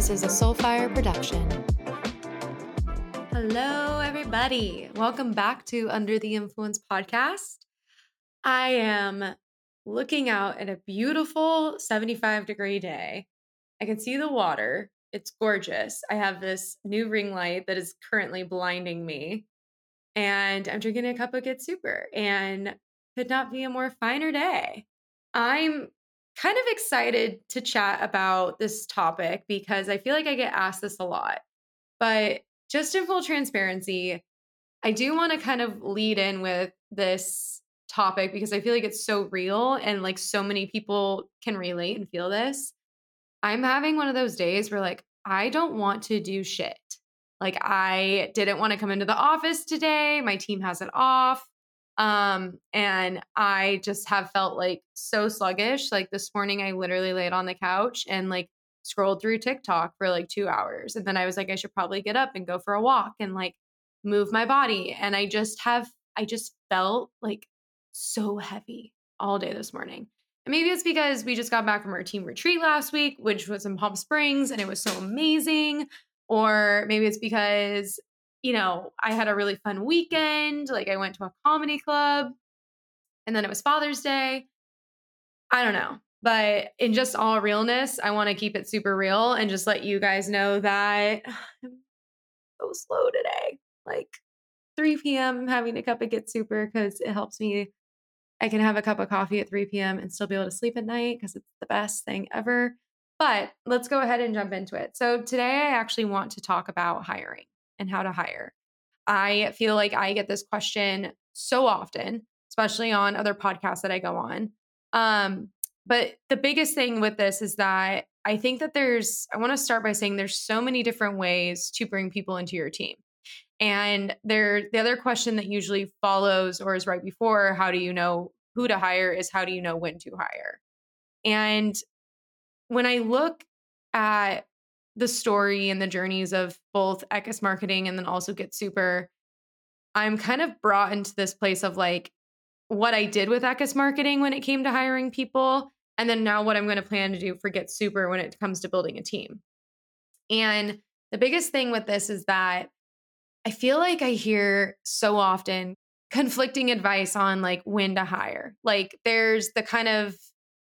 This is a Soulfire production. Hello, everybody. Welcome back to Under the Influence podcast. I am looking out at a beautiful 75 degree day. I can see the water. It's gorgeous. I have this new ring light that is currently blinding me. And I'm drinking a cup of Get Super, and could not be a more finer day. I'm kind of excited to chat about this topic because I feel like I get asked this a lot. But just in full transparency, I do want to kind of lead in with this topic because I feel like it's so real and like so many people can relate and feel this. I'm having one of those days where like I don't want to do shit. Like I didn't want to come into the office today. My team has it off. Um, and I just have felt like so sluggish. Like this morning, I literally laid on the couch and like scrolled through TikTok for like two hours. And then I was like, I should probably get up and go for a walk and like move my body. And I just have, I just felt like so heavy all day this morning. And maybe it's because we just got back from our team retreat last week, which was in Palm Springs, and it was so amazing. Or maybe it's because you know, I had a really fun weekend. Like I went to a comedy club and then it was Father's Day. I don't know. But in just all realness, I want to keep it super real and just let you guys know that I'm so slow today. Like 3 p.m. Having a cup of Get Super because it helps me. I can have a cup of coffee at 3 p.m. and still be able to sleep at night because it's the best thing ever. But let's go ahead and jump into it. So, today I actually want to talk about hiring and how to hire. I feel like I get this question so often, especially on other podcasts that I go on. Um, but the biggest thing with this is that I think that there's, I want to start by saying there's so many different ways to bring people into your team. And there, the other question that usually follows or is right before, how do you know who to hire, is how do you know when to hire? And when I look at the story and the journeys of both Eckes marketing and then also Get Super, I'm kind of brought into this place of like what I did with Eckes marketing when it came to hiring people, and then now what I'm going to plan to do for Get Super when it comes to building a team. And the biggest thing with this is that I feel like I hear so often conflicting advice on like when to hire. Like there's the kind of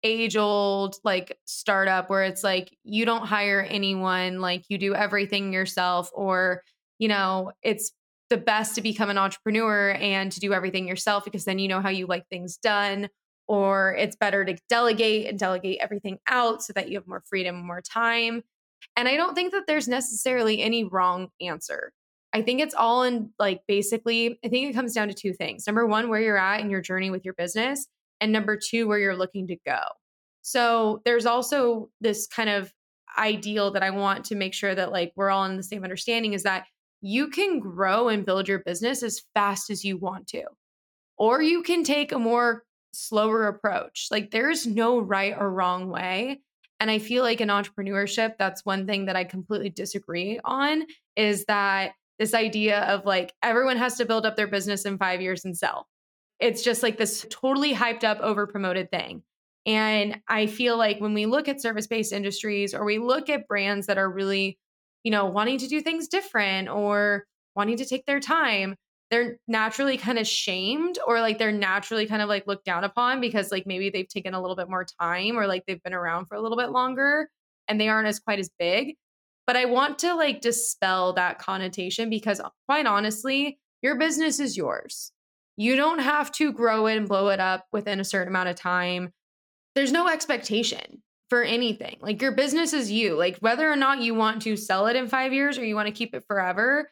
age old like startup where it's like you don't hire anyone, like you do everything yourself, or, you know, it's the best to become an entrepreneur and to do everything yourself because then you know how you like things done. Or it's better to delegate and delegate everything out so that you have more freedom more time. And I don't think that there's necessarily any wrong answer. I think it's all in like basically, I think it comes down to two things. Number one, where you're at in your journey with your business and number two, where you're looking to go. So there's also this kind of ideal that I want to make sure that like we're all in the same understanding is that you can grow and build your business as fast as you want to. Or you can take a more slower approach. Like there's no right or wrong way. And I feel like in entrepreneurship, that's one thing that I completely disagree on is that this idea of like everyone has to build up their business in five years and sell. It's just like this totally hyped up, over promoted thing. And I feel like when we look at service based industries or we look at brands that are really, you know, wanting to do things different or wanting to take their time, they're naturally kind of shamed or like they're naturally kind of like looked down upon because like maybe they've taken a little bit more time or like they've been around for a little bit longer and they aren't as quite as big. But I want to like dispel that connotation because quite honestly, your business is yours. You don't have to grow it and blow it up within a certain amount of time. There's no expectation for anything. Like your business is you. Like whether or not you want to sell it in 5 years or you want to keep it forever,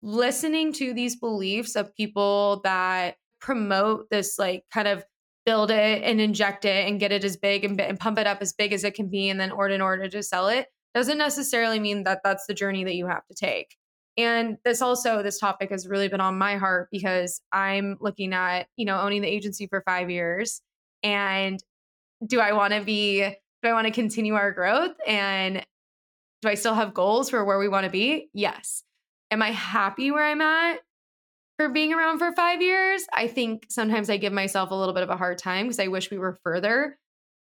listening to these beliefs of people that promote this like kind of build it and inject it and get it as big and, and pump it up as big as it can be and then order in order to sell it doesn't necessarily mean that that's the journey that you have to take. And this also, this topic has really been on my heart because I'm looking at, you know, owning the agency for five years. And do I want to be, do I want to continue our growth? And do I still have goals for where we want to be? Yes. Am I happy where I'm at for being around for five years? I think sometimes I give myself a little bit of a hard time because I wish we were further.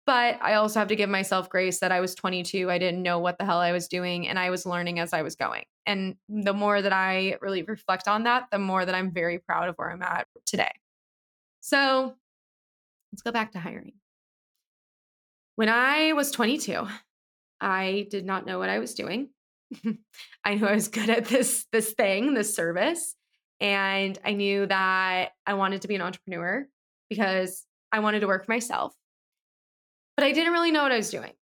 But I also have to give myself grace that I was 22. I didn't know what the hell I was doing and I was learning as I was going. And the more that I really reflect on that, the more that I'm very proud of where I'm at today. So let's go back to hiring. When I was 22, I did not know what I was doing. I knew I was good at this this thing, this service, and I knew that I wanted to be an entrepreneur because I wanted to work for myself but I didn't really know what I was doing.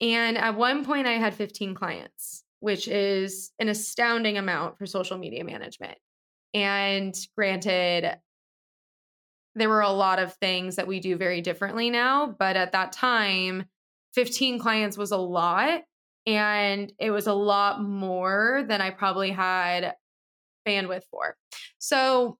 And at one point, I had 15 clients, which is an astounding amount for social media management. And granted, there were a lot of things that we do very differently now, but at that time, 15 clients was a lot. And it was a lot more than I probably had bandwidth for. So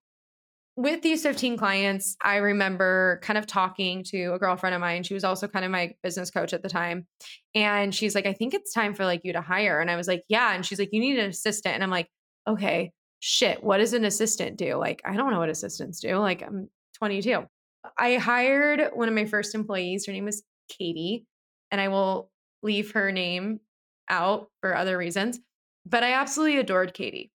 with these 15 clients, I remember kind of talking to a girlfriend of mine. She was also kind of my business coach at the time. And she's like, I think it's time for like you to hire. And I was like, yeah. And she's like, you need an assistant. And I'm like, okay, shit, what does an assistant do? Like, I don't know what assistants do. Like, I'm 22. I hired one of my first employees. Her name was Katie. And I will leave her name out for other reasons. But I absolutely adored Katie.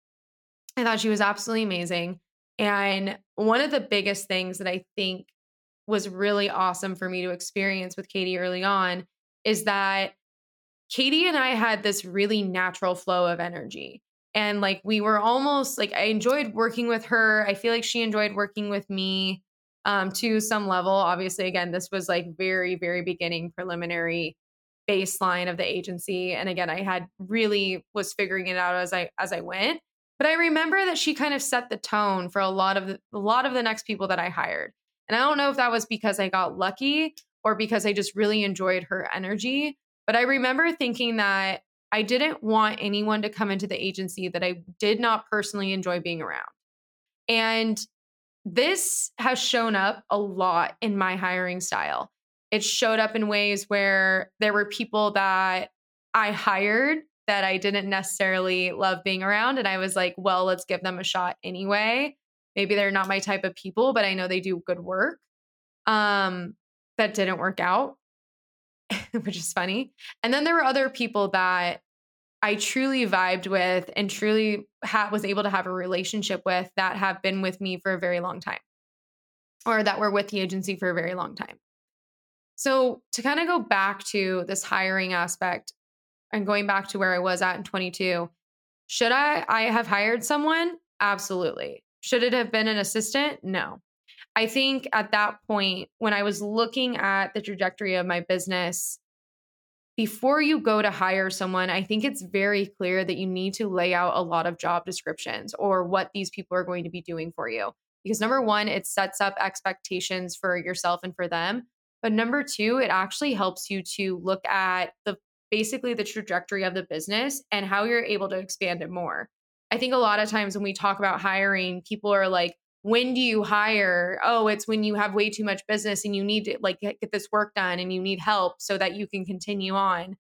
I thought she was absolutely amazing. And one of the biggest things that I think was really awesome for me to experience with Katie early on is that Katie and I had this really natural flow of energy. And like we were almost like I enjoyed working with her. I feel like she enjoyed working with me um, to some level. Obviously, again, this was like very, very beginning preliminary baseline of the agency. And again, I had really was figuring it out as I as I went. But I remember that she kind of set the tone for a lot of the, a lot of the next people that I hired. And I don't know if that was because I got lucky or because I just really enjoyed her energy, but I remember thinking that I didn't want anyone to come into the agency that I did not personally enjoy being around. And this has shown up a lot in my hiring style. It showed up in ways where there were people that I hired that I didn't necessarily love being around. And I was like, well, let's give them a shot anyway. Maybe they're not my type of people, but I know they do good work. Um, that didn't work out, which is funny. And then there were other people that I truly vibed with and truly ha- was able to have a relationship with that have been with me for a very long time or that were with the agency for a very long time. So, to kind of go back to this hiring aspect, and going back to where I was at in 22, should I I have hired someone? Absolutely. Should it have been an assistant? No. I think at that point when I was looking at the trajectory of my business before you go to hire someone, I think it's very clear that you need to lay out a lot of job descriptions or what these people are going to be doing for you. Because number one, it sets up expectations for yourself and for them. But number two, it actually helps you to look at the basically the trajectory of the business and how you're able to expand it more. I think a lot of times when we talk about hiring, people are like, when do you hire? Oh, it's when you have way too much business and you need to like get this work done and you need help so that you can continue on.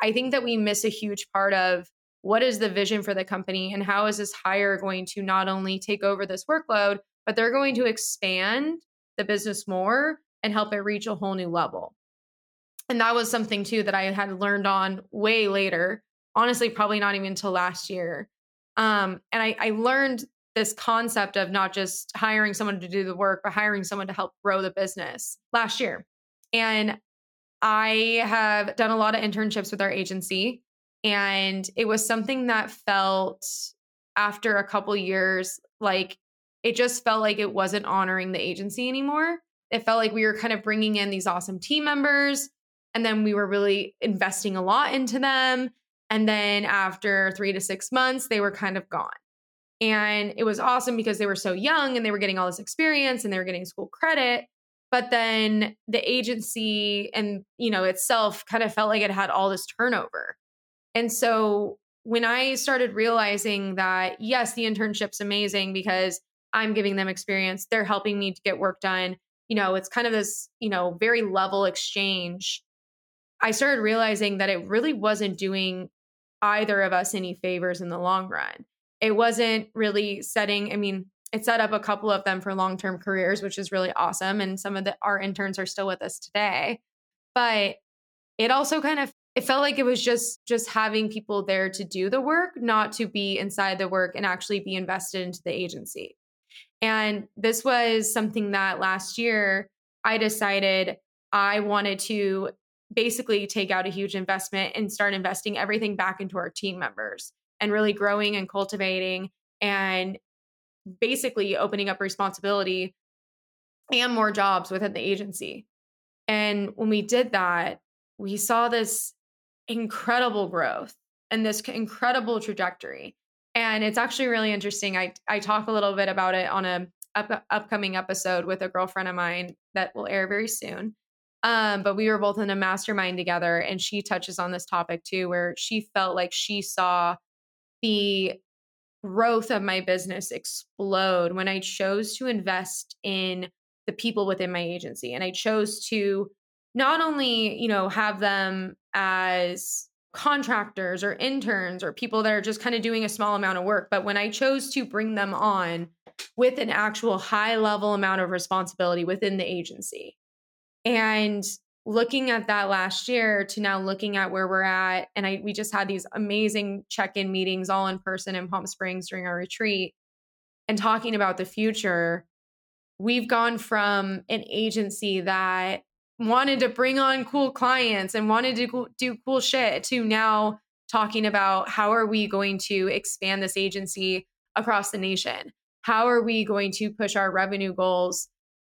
I think that we miss a huge part of what is the vision for the company and how is this hire going to not only take over this workload, but they're going to expand the business more and help it reach a whole new level and that was something too that I had learned on way later. Honestly, probably not even until last year. Um, and I, I learned this concept of not just hiring someone to do the work, but hiring someone to help grow the business last year. And I have done a lot of internships with our agency, and it was something that felt after a couple years like it just felt like it wasn't honoring the agency anymore. It felt like we were kind of bringing in these awesome team members and then we were really investing a lot into them. And then after three to six months, they were kind of gone. And it was awesome because they were so young and they were getting all this experience and they were getting school credit. but then the agency and you know itself kind of felt like it had all this turnover and so when i started realizing that yes the internship's amazing because i'm giving them experience they're helping me to get work done you know it's kind of this you know very level exchange i started realizing that it really wasn't doing either of us any favors in the long run. It wasn't really setting i mean it set up a couple of them for long-term careers which is really awesome and some of the our interns are still with us today. But it also kind of it felt like it was just just having people there to do the work not to be inside the work and actually be invested into the agency. And this was something that last year i decided i wanted to basically take out a huge investment and start investing everything back into our team members and really growing and cultivating and basically opening up responsibility and more jobs within the agency. And when we did that, we saw this incredible growth and this incredible trajectory. And it's actually really interesting. I I talk a little bit about it on a up, upcoming episode with a girlfriend of mine that will air very soon. Um, but we were both in a mastermind together, and she touches on this topic too, where she felt like she saw the growth of my business explode when I chose to invest in the people within my agency and I chose to not only, you know, have them as contractors or interns or people that are just kind of doing a small amount of work, but when I chose to bring them on with an actual high level amount of responsibility within the agency. And looking at that last year to now looking at where we're at and I we just had these amazing check-in meetings all in person in Palm Springs during our retreat and talking about the future we've gone from an agency that wanted to bring on cool clients and wanted to do cool shit to now talking about how are we going to expand this agency across the nation? How are we going to push our revenue goals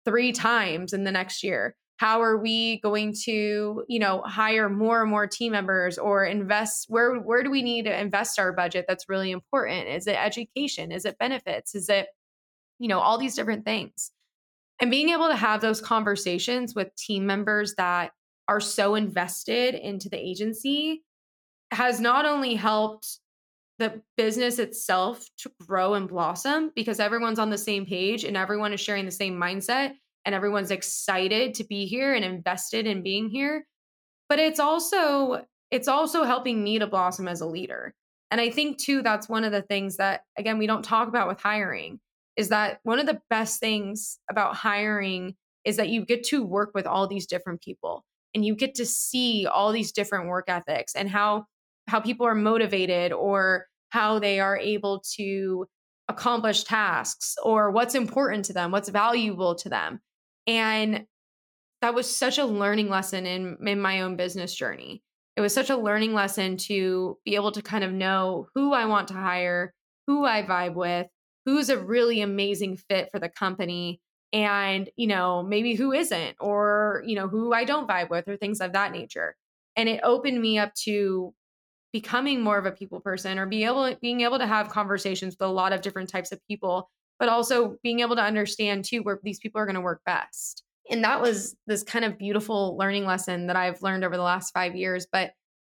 three times in the next year how are we going to you know hire more and more team members or invest where where do we need to invest our budget that's really important? Is it education? Is it benefits? Is it you know all these different things. And being able to have those conversations with team members that are so invested into the agency has not only helped the business itself to grow and blossom because everyone's on the same page and everyone is sharing the same mindset and everyone's excited to be here and invested in being here but it's also it's also helping me to blossom as a leader. And i think too that's one of the things that again we don't talk about with hiring is that one of the best things about hiring is that you get to work with all these different people and you get to see all these different work ethics and how how people are motivated or how they are able to accomplish tasks or what's important to them what's valuable to them and that was such a learning lesson in, in my own business journey. It was such a learning lesson to be able to kind of know who I want to hire, who I vibe with, who's a really amazing fit for the company, and, you know, maybe who isn't, or, you know, who I don't vibe with, or things of that nature. And it opened me up to becoming more of a people person or be able being able to have conversations with a lot of different types of people but also being able to understand too where these people are going to work best. And that was this kind of beautiful learning lesson that I've learned over the last five years. But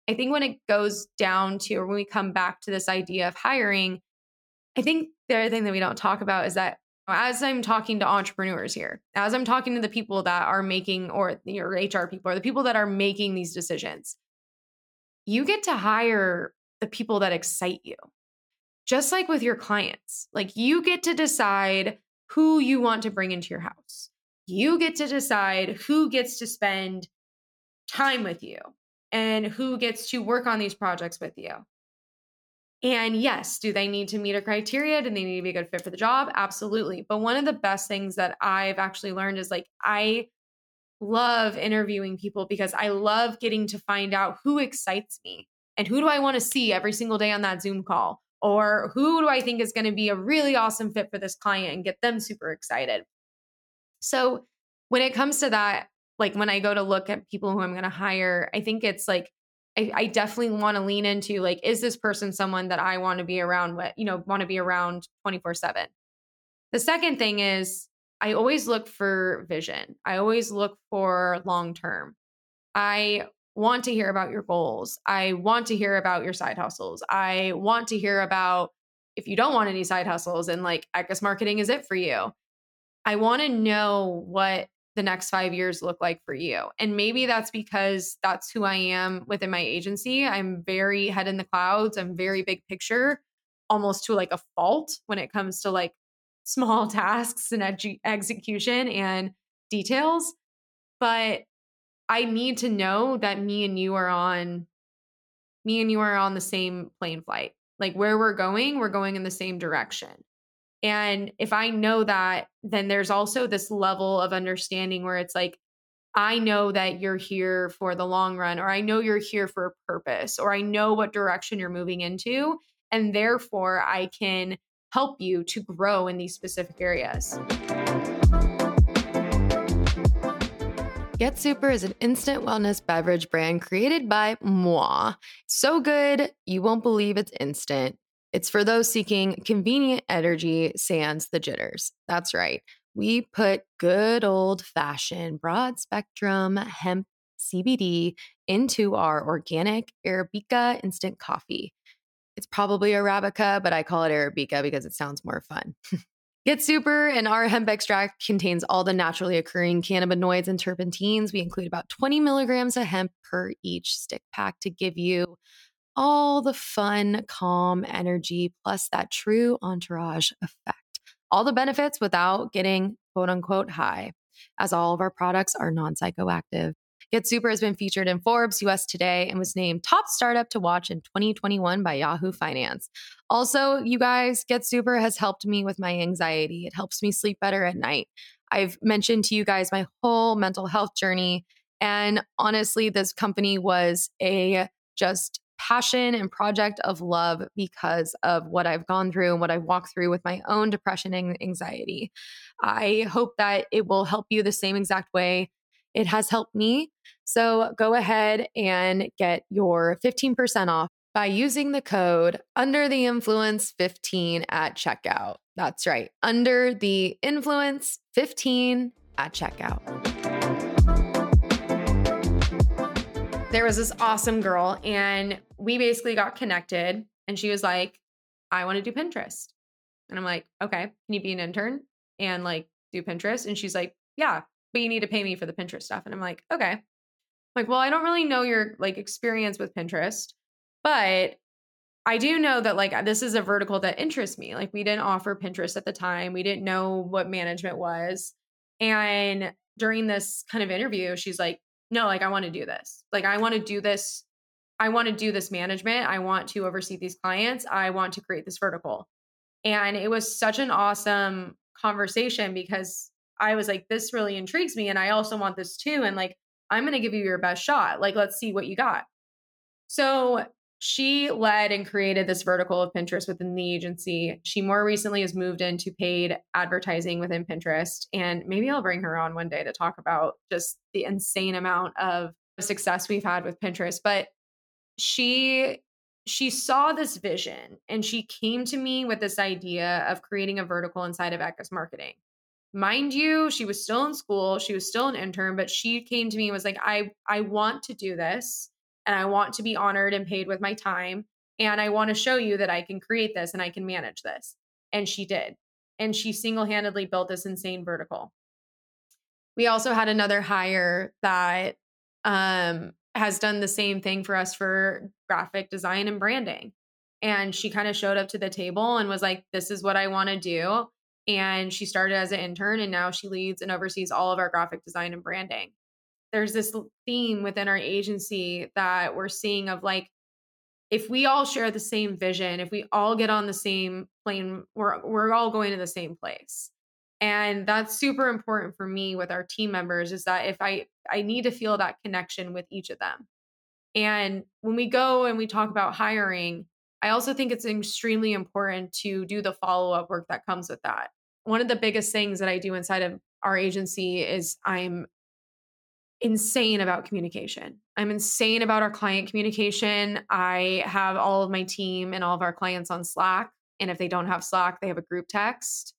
I think when it goes down to, or when we come back to this idea of hiring, I think the other thing that we don't talk about is that as I'm talking to entrepreneurs here, as I'm talking to the people that are making, or your HR people, or the people that are making these decisions, you get to hire the people that excite you just like with your clients, like you get to decide who you want to bring into your house. You get to decide who gets to spend time with you and who gets to work on these projects with you. And yes, do they need to meet a criteria? Do they need to be a good fit for the job? Absolutely. But one of the best things that I've actually learned is like, I love interviewing people because I love getting to find out who excites me and who do I want to see every single day on that Zoom call or who do I think is going to be a really awesome fit for this client and get them super excited. So when it comes to that, like when I go to look at people who I'm going to hire, I think it's like I, I definitely want to lean into like, is this person someone that I want to be around with, you know, want to be around 24 7? The second thing is I always look for vision. I always look for long term. I want to hear about your goals. I want to hear about your side hustles. I want to hear about if you don't want any side hustles and like I guess marketing is it for you. I want to know what the next five years look like for you. And maybe that's because that's who I am within my agency. I'm very head in the clouds. I'm very big picture, almost to like a fault when it comes to like small tasks and edu- execution and details. But I need to know that me and you are on me and you are on the same plane flight. Like where we're going, we're going in the same direction. And if I know that, then there's also this level of understanding where it's like, I know that you're here for the long run, or I know you're here for a purpose, or I know what direction you're moving into. And therefore, I can help you to grow in these specific areas. Get Super is an instant wellness beverage brand created by moi. So good, you won't believe it's instant. It's for those seeking convenient energy sans the jitters. That's right. We put good old fashioned broad spectrum hemp CBD into our organic Arabica instant coffee. It's probably Arabica, but I call it Arabica because it sounds more fun. Get Super and our hemp extract contains all the naturally occurring cannabinoids and terpenes. We include about 20 milligrams of hemp per each stick pack to give you all the fun, calm energy, plus that true entourage effect. All the benefits without getting quote unquote high, as all of our products are non psychoactive. Get Super has been featured in Forbes, US Today, and was named top startup to watch in 2021 by Yahoo Finance. Also, you guys, Get Super has helped me with my anxiety. It helps me sleep better at night. I've mentioned to you guys my whole mental health journey. And honestly, this company was a just passion and project of love because of what I've gone through and what I've walked through with my own depression and anxiety. I hope that it will help you the same exact way it has helped me. So go ahead and get your 15% off by using the code under the influence 15 at checkout. That's right, under the influence 15 at checkout there was this awesome girl and we basically got connected and she was like i want to do pinterest and i'm like okay can you be an intern and like do pinterest and she's like yeah but you need to pay me for the pinterest stuff and i'm like okay I'm like well i don't really know your like experience with pinterest but i do know that like this is a vertical that interests me like we didn't offer pinterest at the time we didn't know what management was and during this kind of interview she's like no, like I want to do this. Like I want to do this. I want to do this management. I want to oversee these clients. I want to create this vertical. And it was such an awesome conversation because I was like, this really intrigues me. And I also want this too. And like, I'm going to give you your best shot. Like, let's see what you got. So she led and created this vertical of Pinterest within the agency. She more recently has moved into paid advertising within Pinterest. And maybe I'll bring her on one day to talk about just the insane amount of success we've had with Pinterest. But she she saw this vision and she came to me with this idea of creating a vertical inside of Eckes marketing. Mind you, she was still in school, she was still an intern, but she came to me and was like, I I want to do this and I want to be honored and paid with my time. And I want to show you that I can create this and I can manage this. And she did. And she single handedly built this insane vertical. We also had another hire that um, has done the same thing for us for graphic design and branding. And she kind of showed up to the table and was like, This is what I want to do. And she started as an intern and now she leads and oversees all of our graphic design and branding. There's this theme within our agency that we're seeing of like if we all share the same vision if we all get on the same plane we're we're all going to the same place. And that's super important for me with our team members is that if i i need to feel that connection with each of them. And when we go and we talk about hiring i also think it's extremely important to do the follow-up work that comes with that one of the biggest things that i do inside of our agency is i'm insane about communication. I'm insane about our client communication. I have all of my team and all of our clients on Slack. And if they don't have Slack, they have a group text.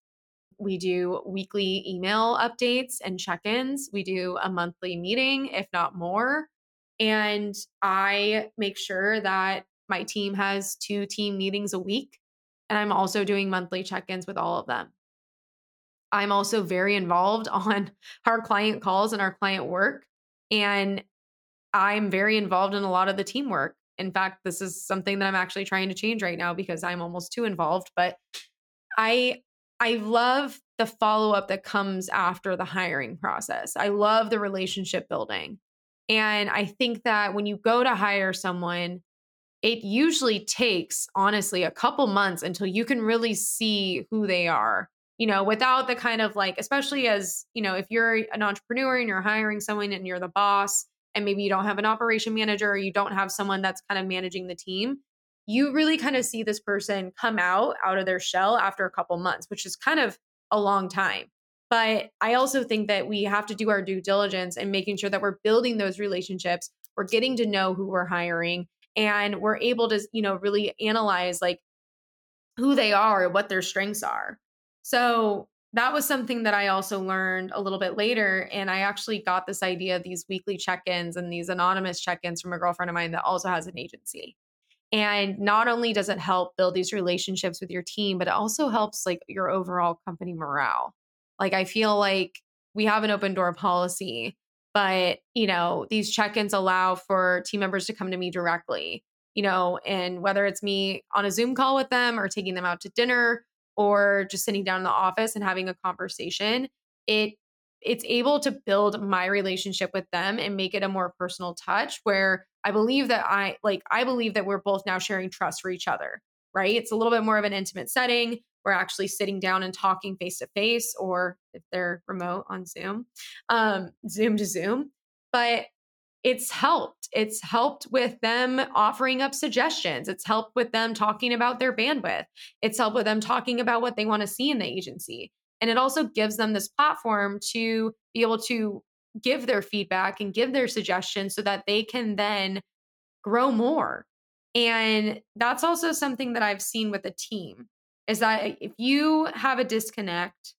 we do weekly email updates and check ins. We do a monthly meeting, if not more. And I make sure that my team has two team meetings a week. And I'm also doing monthly check ins with all of them. I'm also very involved on our client calls and our client work. And I'm very involved in a lot of the teamwork. In fact, this is something that I'm actually trying to change right now because I'm almost too involved, but I I love the follow-up that comes after the hiring process. I love the relationship building. And I think that when you go to hire someone, it usually takes honestly a couple months until you can really see who they are you know without the kind of like especially as you know if you're an entrepreneur and you're hiring someone and you're the boss and maybe you don't have an operation manager or you don't have someone that's kind of managing the team you really kind of see this person come out out of their shell after a couple months which is kind of a long time. But i also think that we have to do our due diligence and making sure that we're building those relationships we're getting to know who we're hiring and we're able to you know really analyze like who they are what their strengths are. So that was something that i also learned a little bit later and i actually got this idea of these weekly check-ins and these anonymous check-ins from a girlfriend of mine that also has an agency. And not only does it help build these relationships with your team but it also helps like your overall company morale. Like i feel like we have an open door policy but you know these check-ins allow for team members to come to me directly you know and whether it's me on a zoom call with them or taking them out to dinner or just sitting down in the office and having a conversation it it's able to build my relationship with them and make it a more personal touch where i believe that i like i believe that we're both now sharing trust for each other right? It's a little bit more of an intimate setting we're actually sitting down and talking face to face or if they're remote on zoom um, zoom to zoom but it's helped. It's helped with them offering up suggestions. It's helped with them talking about their bandwidth. It's helped with them talking about what they want to see in the agency. And it also gives them this platform to be able to give their feedback and give their suggestions so that they can then grow more. And that's also something that I've seen with a team is that if you have a disconnect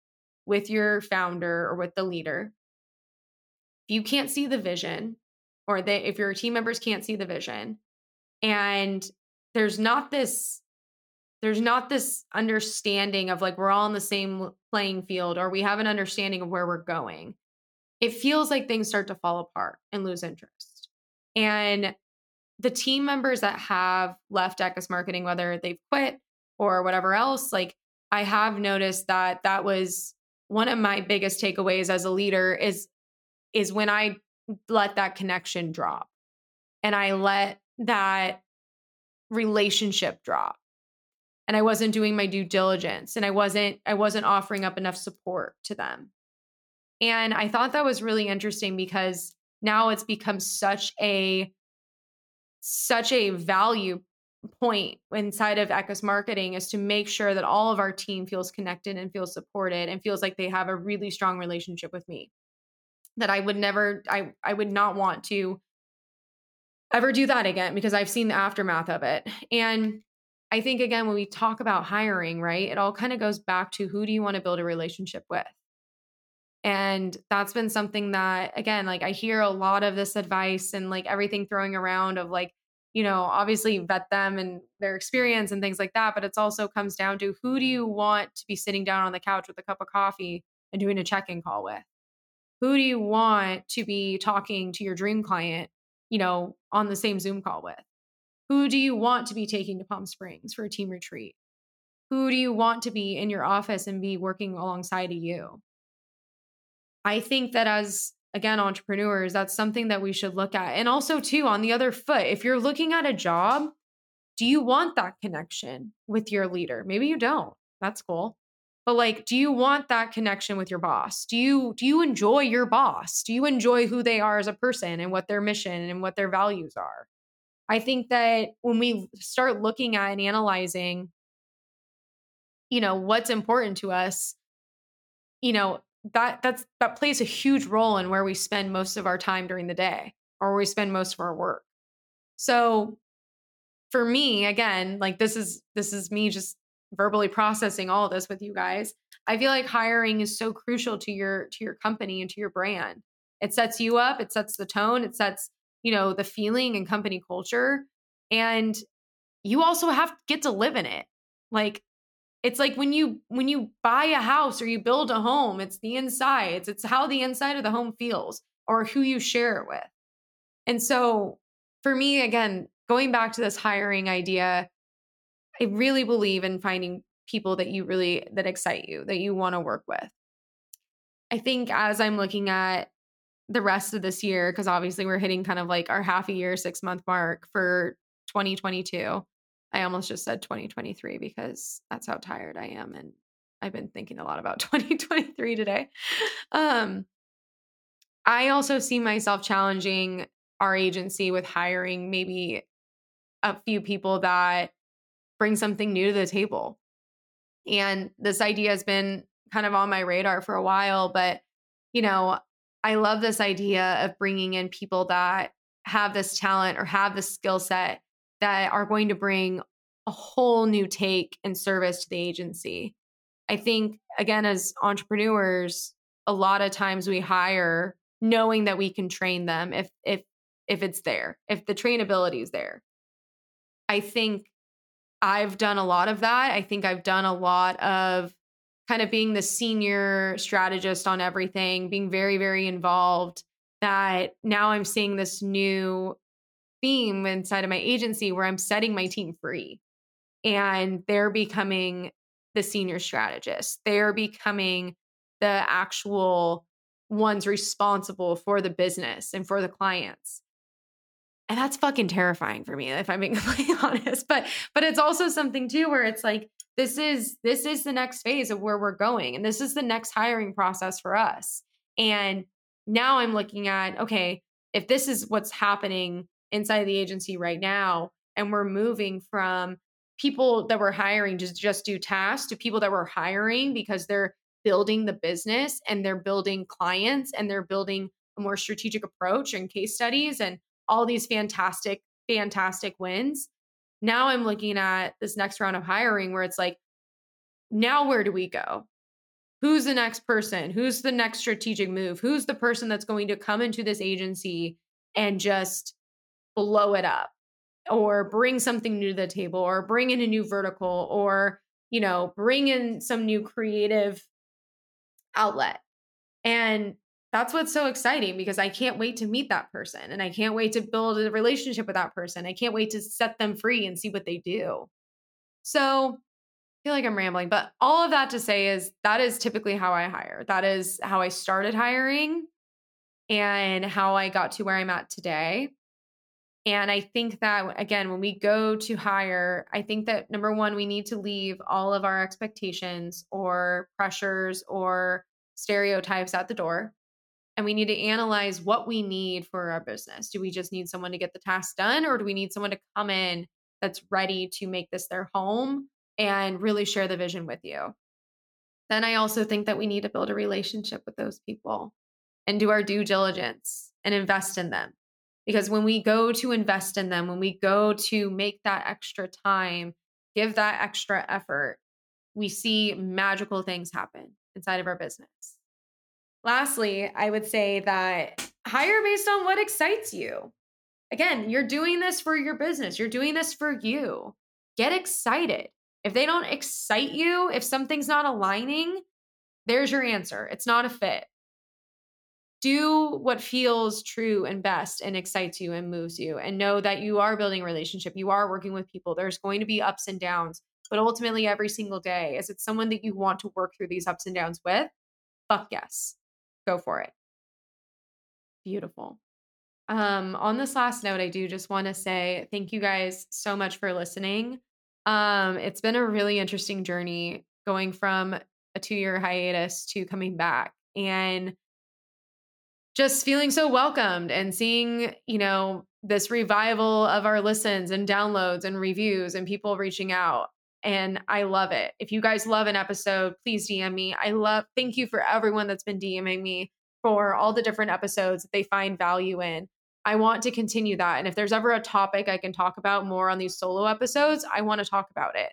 with your founder or with the leader, if you can't see the vision, or they, if your team members can't see the vision, and there's not this there's not this understanding of like we're all on the same playing field or we have an understanding of where we're going it feels like things start to fall apart and lose interest. And the team members that have left Eckes marketing whether they've quit or whatever else like i have noticed that that was one of my biggest takeaways as a leader is is when i let that connection drop and i let that relationship drop and i wasn't doing my due diligence and i wasn't i wasn't offering up enough support to them. And i thought that was really interesting because now it's become such a such a value point inside of Eckes marketing is to make sure that all of our team feels connected and feels supported and feels like they have a really strong relationship with me. That I would never, I, I would not want to ever do that again because I've seen the aftermath of it. And I think, again, when we talk about hiring, right, it all kind of goes back to who do you want to build a relationship with? And that's been something that, again, like I hear a lot of this advice and like everything throwing around of like, you know, obviously vet them and their experience and things like that. But it's also comes down to who do you want to be sitting down on the couch with a cup of coffee and doing a check in call with? Who do you want to be talking to your dream client, you know, on the same Zoom call with? Who do you want to be taking to Palm Springs for a team retreat? Who do you want to be in your office and be working alongside of you? I think that as again entrepreneurs that's something that we should look at. And also too on the other foot if you're looking at a job do you want that connection with your leader? Maybe you don't. That's cool. But like do you want that connection with your boss? Do you do you enjoy your boss? Do you enjoy who they are as a person and what their mission and what their values are? I think that when we start looking at and analyzing you know what's important to us you know that that's that plays a huge role in where we spend most of our time during the day or where we spend most of our work. So for me, again, like this is this is me just verbally processing all of this with you guys. I feel like hiring is so crucial to your to your company and to your brand. It sets you up, it sets the tone, it sets, you know, the feeling and company culture. And you also have to get to live in it. Like it's like when you when you buy a house or you build a home, it's the insides. It's how the inside of the home feels or who you share it with. And so for me again, going back to this hiring idea, I really believe in finding people that you really that excite you, that you want to work with. I think as I'm looking at the rest of this year because obviously we're hitting kind of like our half a year, 6 month mark for 2022. I almost just said 2023 because that's how tired I am and I've been thinking a lot about 2023 today. Um I also see myself challenging our agency with hiring maybe a few people that bring something new to the table. And this idea has been kind of on my radar for a while, but you know, I love this idea of bringing in people that have this talent or have this skill set that are going to bring a whole new take and service to the agency. I think, again, as entrepreneurs, a lot of times we hire knowing that we can train them if if if it's there, if the trainability is there. I think I've done a lot of that. I think I've done a lot of kind of being the senior strategist on everything, being very, very involved. That now I'm seeing this new theme inside of my agency where I'm setting my team free and they're becoming the senior strategist. They're becoming the actual ones responsible for the business and for the clients. And that's fucking terrifying for me if I'm being completely honest. But but it's also something too where it's like this is this is the next phase of where we're going and this is the next hiring process for us. And now I'm looking at okay, if this is what's happening inside the agency right now and we're moving from people that we're hiring to just do tasks to people that we're hiring because they're building the business and they're building clients and they're building a more strategic approach and case studies and all these fantastic, fantastic wins. Now I'm looking at this next round of hiring where it's like, now where do we go? Who's the next person? Who's the next strategic move? Who's the person that's going to come into this agency and just blow it up? or bring something new to the table or bring in a new vertical or you know bring in some new creative outlet. And that's what's so exciting because i can't wait to meet that person and i can't wait to build a relationship with that person. I can't wait to set them free and see what they do. So I feel like i'm rambling but all of that to say is that is typically how i hire. That is how i started hiring and how i got to where i'm at today and I think that, again, when we go to hire, I think that number one, we need to leave all of our expectations or pressures or stereotypes at the door. And we need to analyze what we need for our business. Do we just need someone to get the task done, or do we need someone to come in that's ready to make this their home and really share the vision with you? Then I also think that we need to build a relationship with those people and do our due diligence and invest in them because when we go to invest in them, when we go to make that extra time, give that extra effort, we see magical things happen inside of our business. Lastly, I would say that hire based on what excites you. Again, you're doing this for your business, you're doing this for you. Get excited. If they don't excite you, if something's not aligning, there's your answer. It's not a fit do what feels true and best and excites you and moves you and know that you are building a relationship you are working with people there's going to be ups and downs but ultimately every single day is it someone that you want to work through these ups and downs with? Fuck yes. Go for it. Beautiful. Um on this last note i do just want to say thank you guys so much for listening. Um it's been a really interesting journey going from a two year hiatus to coming back and just feeling so welcomed and seeing, you know, this revival of our listens and downloads and reviews and people reaching out. And I love it. If you guys love an episode, please DM me. I love, thank you for everyone that's been DMing me for all the different episodes that they find value in. I want to continue that. And if there's ever a topic I can talk about more on these solo episodes, I want to talk about it.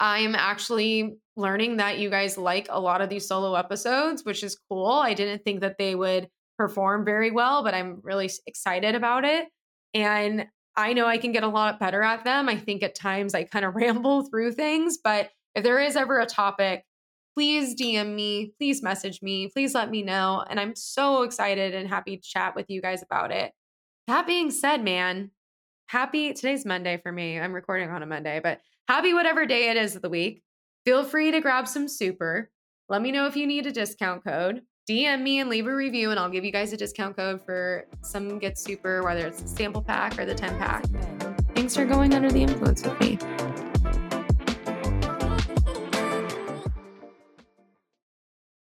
I'm actually learning that you guys like a lot of these solo episodes, which is cool. I didn't think that they would perform very well, but I'm really excited about it. And I know I can get a lot better at them. I think at times I kind of ramble through things, but if there is ever a topic, please DM me, please message me, please let me know. And I'm so excited and happy to chat with you guys about it. That being said, man, happy today's Monday for me. I'm recording on a Monday, but happy whatever day it is of the week. Feel free to grab some super. Let me know if you need a discount code. DM me and leave a review, and I'll give you guys a discount code for some Get Super, whether it's the sample pack or the 10 pack. Thanks for going under the influence with me.